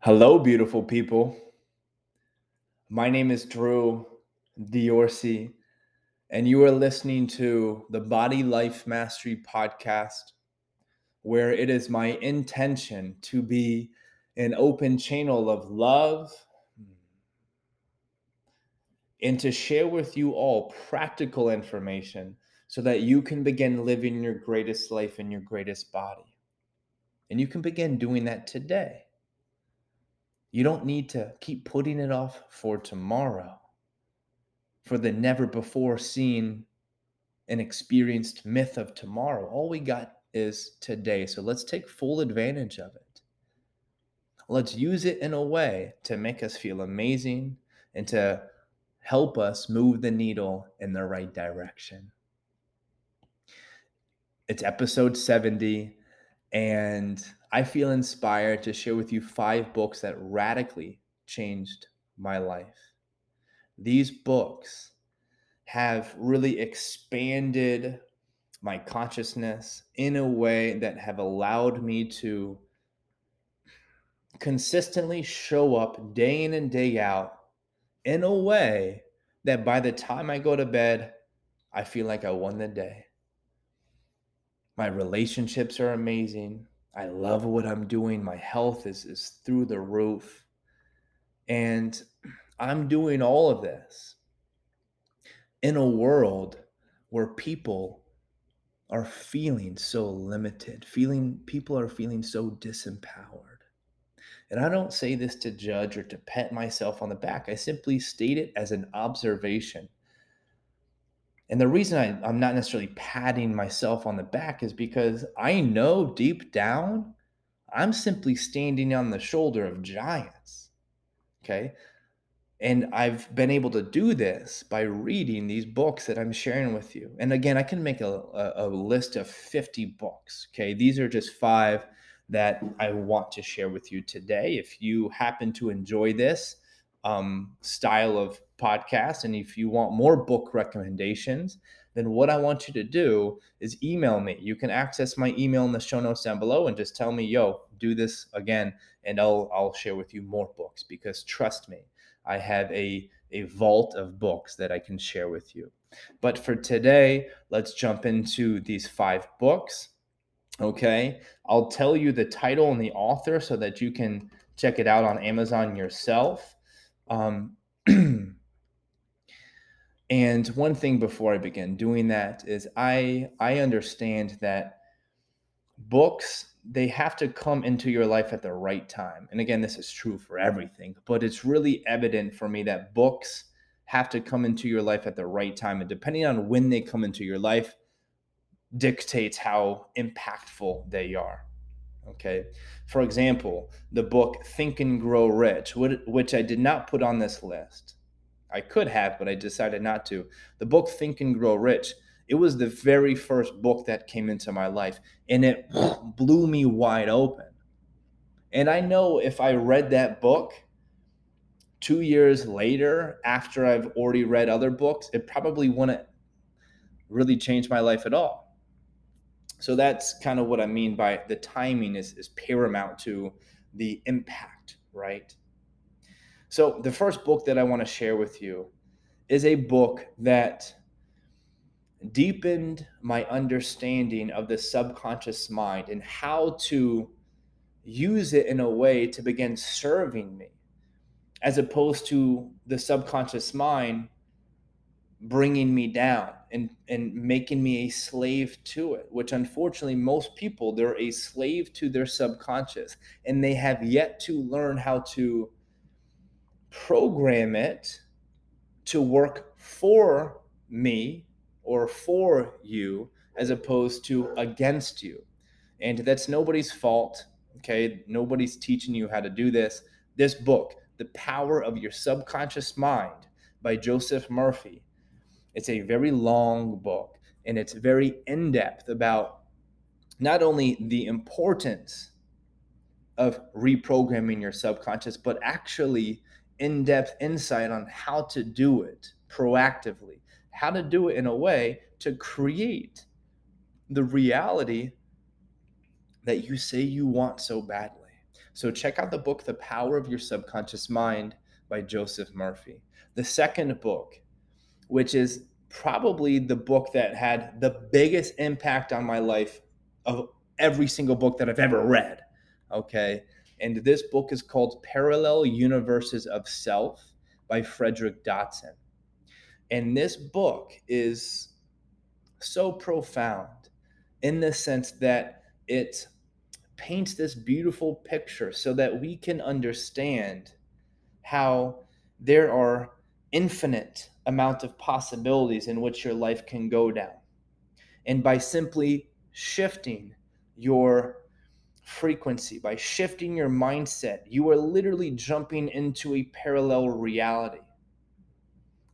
Hello, beautiful people. My name is Drew Diorsi, and you are listening to the Body Life Mastery Podcast, where it is my intention to be an open channel of love and to share with you all practical information so that you can begin living your greatest life in your greatest body. And you can begin doing that today. You don't need to keep putting it off for tomorrow, for the never before seen and experienced myth of tomorrow. All we got is today. So let's take full advantage of it. Let's use it in a way to make us feel amazing and to help us move the needle in the right direction. It's episode 70, and I feel inspired to share with you five books that radically changed my life. These books have really expanded my consciousness in a way that have allowed me to consistently show up day in and day out in a way that by the time I go to bed, I feel like I won the day. My relationships are amazing. I love what I'm doing. My health is, is through the roof. And I'm doing all of this in a world where people are feeling so limited, feeling people are feeling so disempowered. And I don't say this to judge or to pat myself on the back. I simply state it as an observation and the reason I, I'm not necessarily patting myself on the back is because I know deep down, I'm simply standing on the shoulder of giants. Okay. And I've been able to do this by reading these books that I'm sharing with you. And again, I can make a, a, a list of 50 books. Okay. These are just five that I want to share with you today. If you happen to enjoy this, um, style of podcast, and if you want more book recommendations, then what I want you to do is email me. You can access my email in the show notes down below and just tell me, yo, do this again, and I'll I'll share with you more books because trust me, I have a a vault of books that I can share with you. But for today, let's jump into these five books. Okay. I'll tell you the title and the author so that you can check it out on Amazon yourself. Um, and one thing before I begin doing that is I I understand that books they have to come into your life at the right time. And again, this is true for everything, but it's really evident for me that books have to come into your life at the right time. And depending on when they come into your life, dictates how impactful they are. Okay. For example, the book Think and Grow Rich, which I did not put on this list. I could have, but I decided not to. The book Think and Grow Rich, it was the very first book that came into my life, and it blew me wide open. And I know if I read that book two years later, after I've already read other books, it probably wouldn't really change my life at all. So that's kind of what I mean by the timing is, is paramount to the impact, right? So the first book that I want to share with you is a book that deepened my understanding of the subconscious mind and how to use it in a way to begin serving me as opposed to the subconscious mind bringing me down and and making me a slave to it which unfortunately most people they're a slave to their subconscious and they have yet to learn how to program it to work for me or for you as opposed to against you. And that's nobody's fault okay? Nobody's teaching you how to do this. This book the power of your subconscious mind by joseph murphy it's a very long book and it's very in depth about not only the importance of reprogramming your subconscious, but actually in depth insight on how to do it proactively, how to do it in a way to create the reality that you say you want so badly. So check out the book, The Power of Your Subconscious Mind by Joseph Murphy. The second book, which is probably the book that had the biggest impact on my life of every single book that I've ever read. Okay. And this book is called Parallel Universes of Self by Frederick Dodson. And this book is so profound in the sense that it paints this beautiful picture so that we can understand how there are infinite amount of possibilities in which your life can go down and by simply shifting your frequency by shifting your mindset you are literally jumping into a parallel reality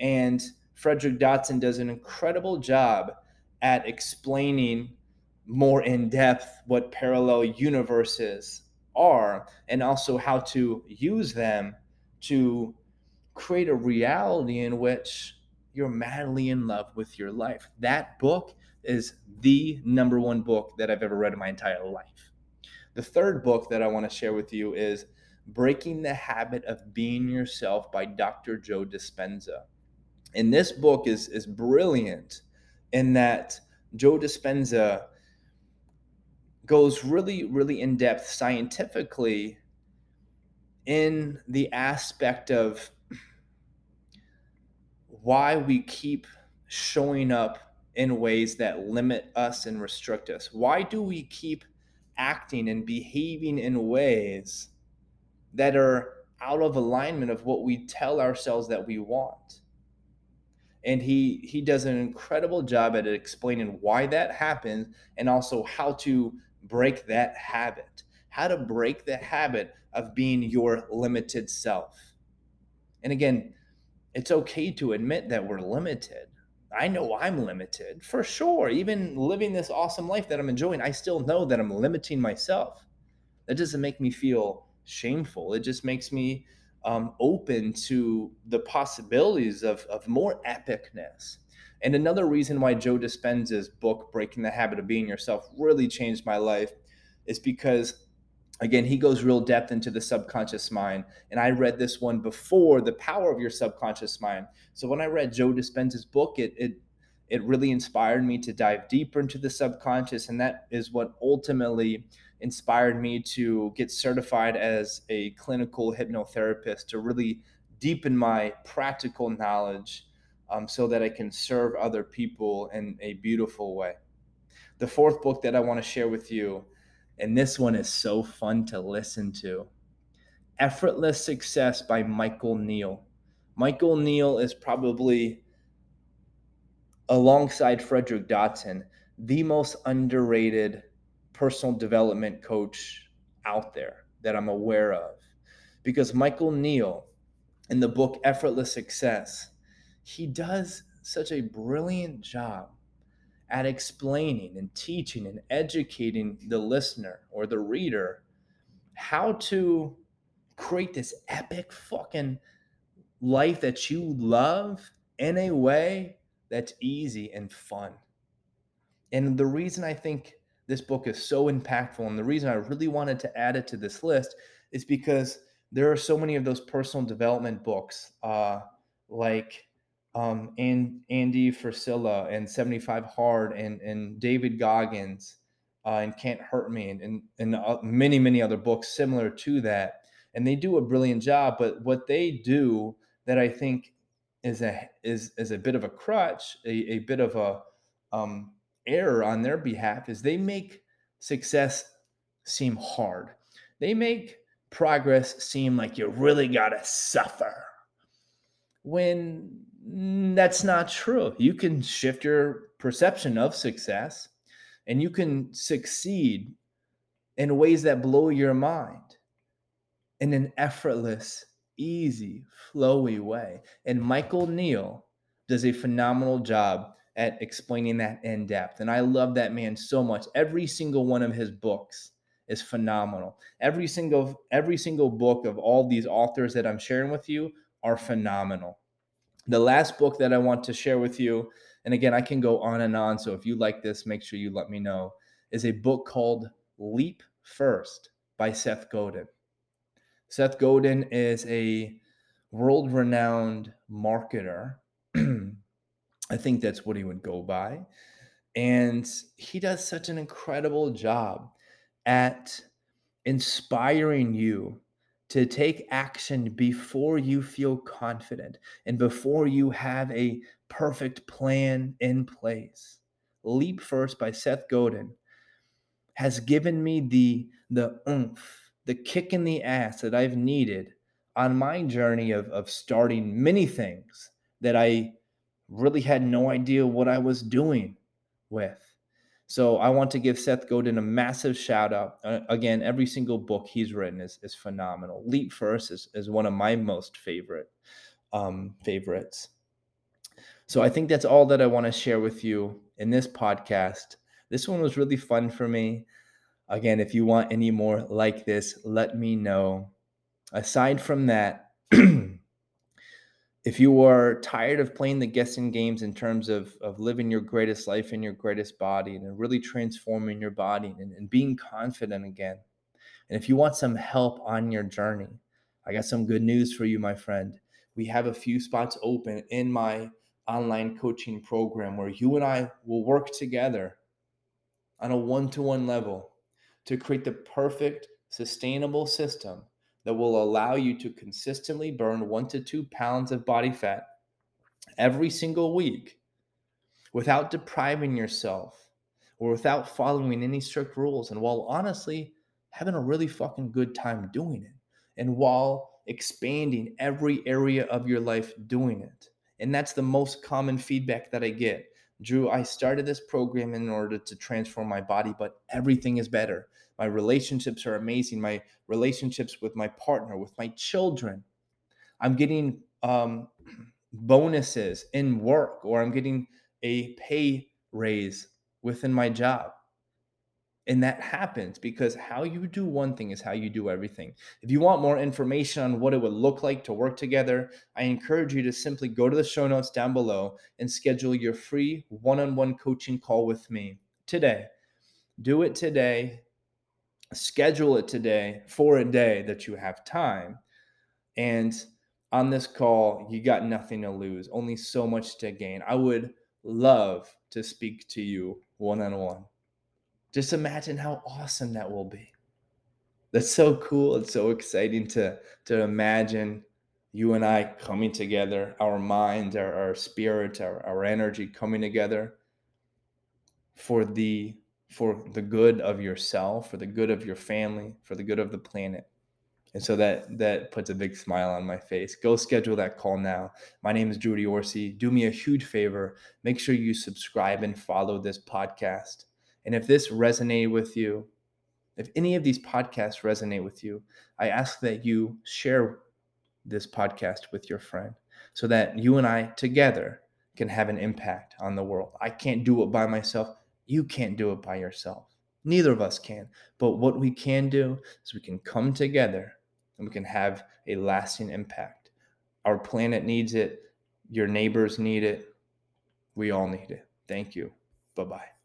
and frederick Dodson does an incredible job at explaining more in depth what parallel universes are and also how to use them to create a reality in which you're madly in love with your life. That book is the number one book that I've ever read in my entire life. The third book that I want to share with you is Breaking the Habit of Being Yourself by Dr. Joe Dispenza. And this book is, is brilliant in that Joe Dispenza goes really, really in depth scientifically in the aspect of why we keep showing up in ways that limit us and restrict us. Why do we keep acting and behaving in ways that are out of alignment of what we tell ourselves that we want? and he he does an incredible job at explaining why that happens and also how to break that habit how to break the habit of being your limited self and again it's okay to admit that we're limited i know i'm limited for sure. Even living this awesome life that i'm enjoying i still know that i'm limiting myself. That doesn't make me feel shameful. It just makes me um, open to the possibilities of, of more epicness. And another reason why Joe Dispenza's book, Breaking the Habit of Being Yourself, really changed my life is because, again, he goes real depth into the subconscious mind. And I read this one before The Power of Your Subconscious Mind. So when I read Joe Dispenza's book, it, it it really inspired me to dive deeper into the subconscious. And that is what ultimately inspired me to get certified as a clinical hypnotherapist to really deepen my practical knowledge um, so that I can serve other people in a beautiful way. The fourth book that I want to share with you, and this one is so fun to listen to Effortless Success by Michael Neill. Michael Neill is probably, alongside Frederick Dodson, the most underrated personal development coach out there that I'm aware of. Because Michael Neill, in the book Effortless Success, he does such a brilliant job at explaining and teaching and educating the listener or the reader how to create this epic fucking life that you love in a way that's easy and fun. And the reason I think this book is so impactful. And the reason I really wanted to add it to this list is because there are so many of those personal development books, uh, like um, and Andy Frisella and 75 Hard and, and David Goggins uh, and Can't Hurt Me and, and, and uh, many, many other books similar to that. And they do a brilliant job. But what they do that I think is a is is a bit of a crutch, a, a bit of a um, error on their behalf is they make success seem hard. They make progress seem like you really got to suffer. When Mm, that's not true. You can shift your perception of success and you can succeed in ways that blow your mind in an effortless, easy, flowy way. And Michael Neill does a phenomenal job at explaining that in depth. And I love that man so much. Every single one of his books is phenomenal. Every single every single book of all these authors that I'm sharing with you are phenomenal. The last book that I want to share with you, and again, I can go on and on. So if you like this, make sure you let me know, is a book called Leap First by Seth Godin. Seth Godin is a world renowned marketer. I think that's what he would go by. And he does such an incredible job at inspiring you to take action before you feel confident and before you have a perfect plan in place. Leap First by Seth Godin has given me the the oomph, the kick in the ass that I've needed on my journey of, of starting many things that I really had no idea what I was doing with. So I want to give Seth Godin a massive shout out. Uh, again, every single book he's written is, is phenomenal. Leap First is, is one of my most favorite um, favorites. So I think that's all that I want to share with you in this podcast. This one was really fun for me. Again, if you want any more like this, let me know. Aside from that, if you are tired of playing the guessing games in terms of, of living your greatest life in your greatest body and really transforming your body and, and being confident again, and if you want some help on your journey, I got some good news for you, my friend. We have a few spots open in my online coaching program where you and I will work together on a one to one level to create the perfect, sustainable system that will allow you to consistently burn one to two pounds of body fat every single week without depriving yourself or without following any strict rules. And while honestly having a really fucking good time doing it, and while expanding every area of your life doing it. And that's the most common feedback that I get. Drew, I started this program in order to transform my body, but everything is better. My relationships are amazing. My relationships with my partner, with my children. I'm getting um, bonuses in work, or I'm getting a pay raise within my job. And that happens because how you do one thing is how you do everything. If you want more information on what it would look like to work together, I encourage you to simply go to the show notes down below and schedule your free one on one coaching call with me today. Do it today schedule it today for a day that you have time. And on this call, you got nothing to lose, only so much to gain. I would love to speak to you one on one. Just imagine how awesome that will be. That's so cool. It's so exciting to, to imagine you and I coming together, our minds, our, our spirit, our, our energy coming together for the for the good of yourself, for the good of your family, for the good of the planet. And so that that puts a big smile on my face. Go schedule that call now. My name is Drew Diorsi. Do me a huge favor. Make sure you subscribe and follow this podcast. And if this resonated with you, if any of these podcasts resonate with you, I ask that you share this podcast with your friend so that you and I together can have an impact on the world. I can't do it by myself. You can't do it by yourself. Neither of us can. But what we can do is we can come together and we can have a lasting impact. Our planet needs it. Your neighbors need it. We all need it. Thank you. Bye bye.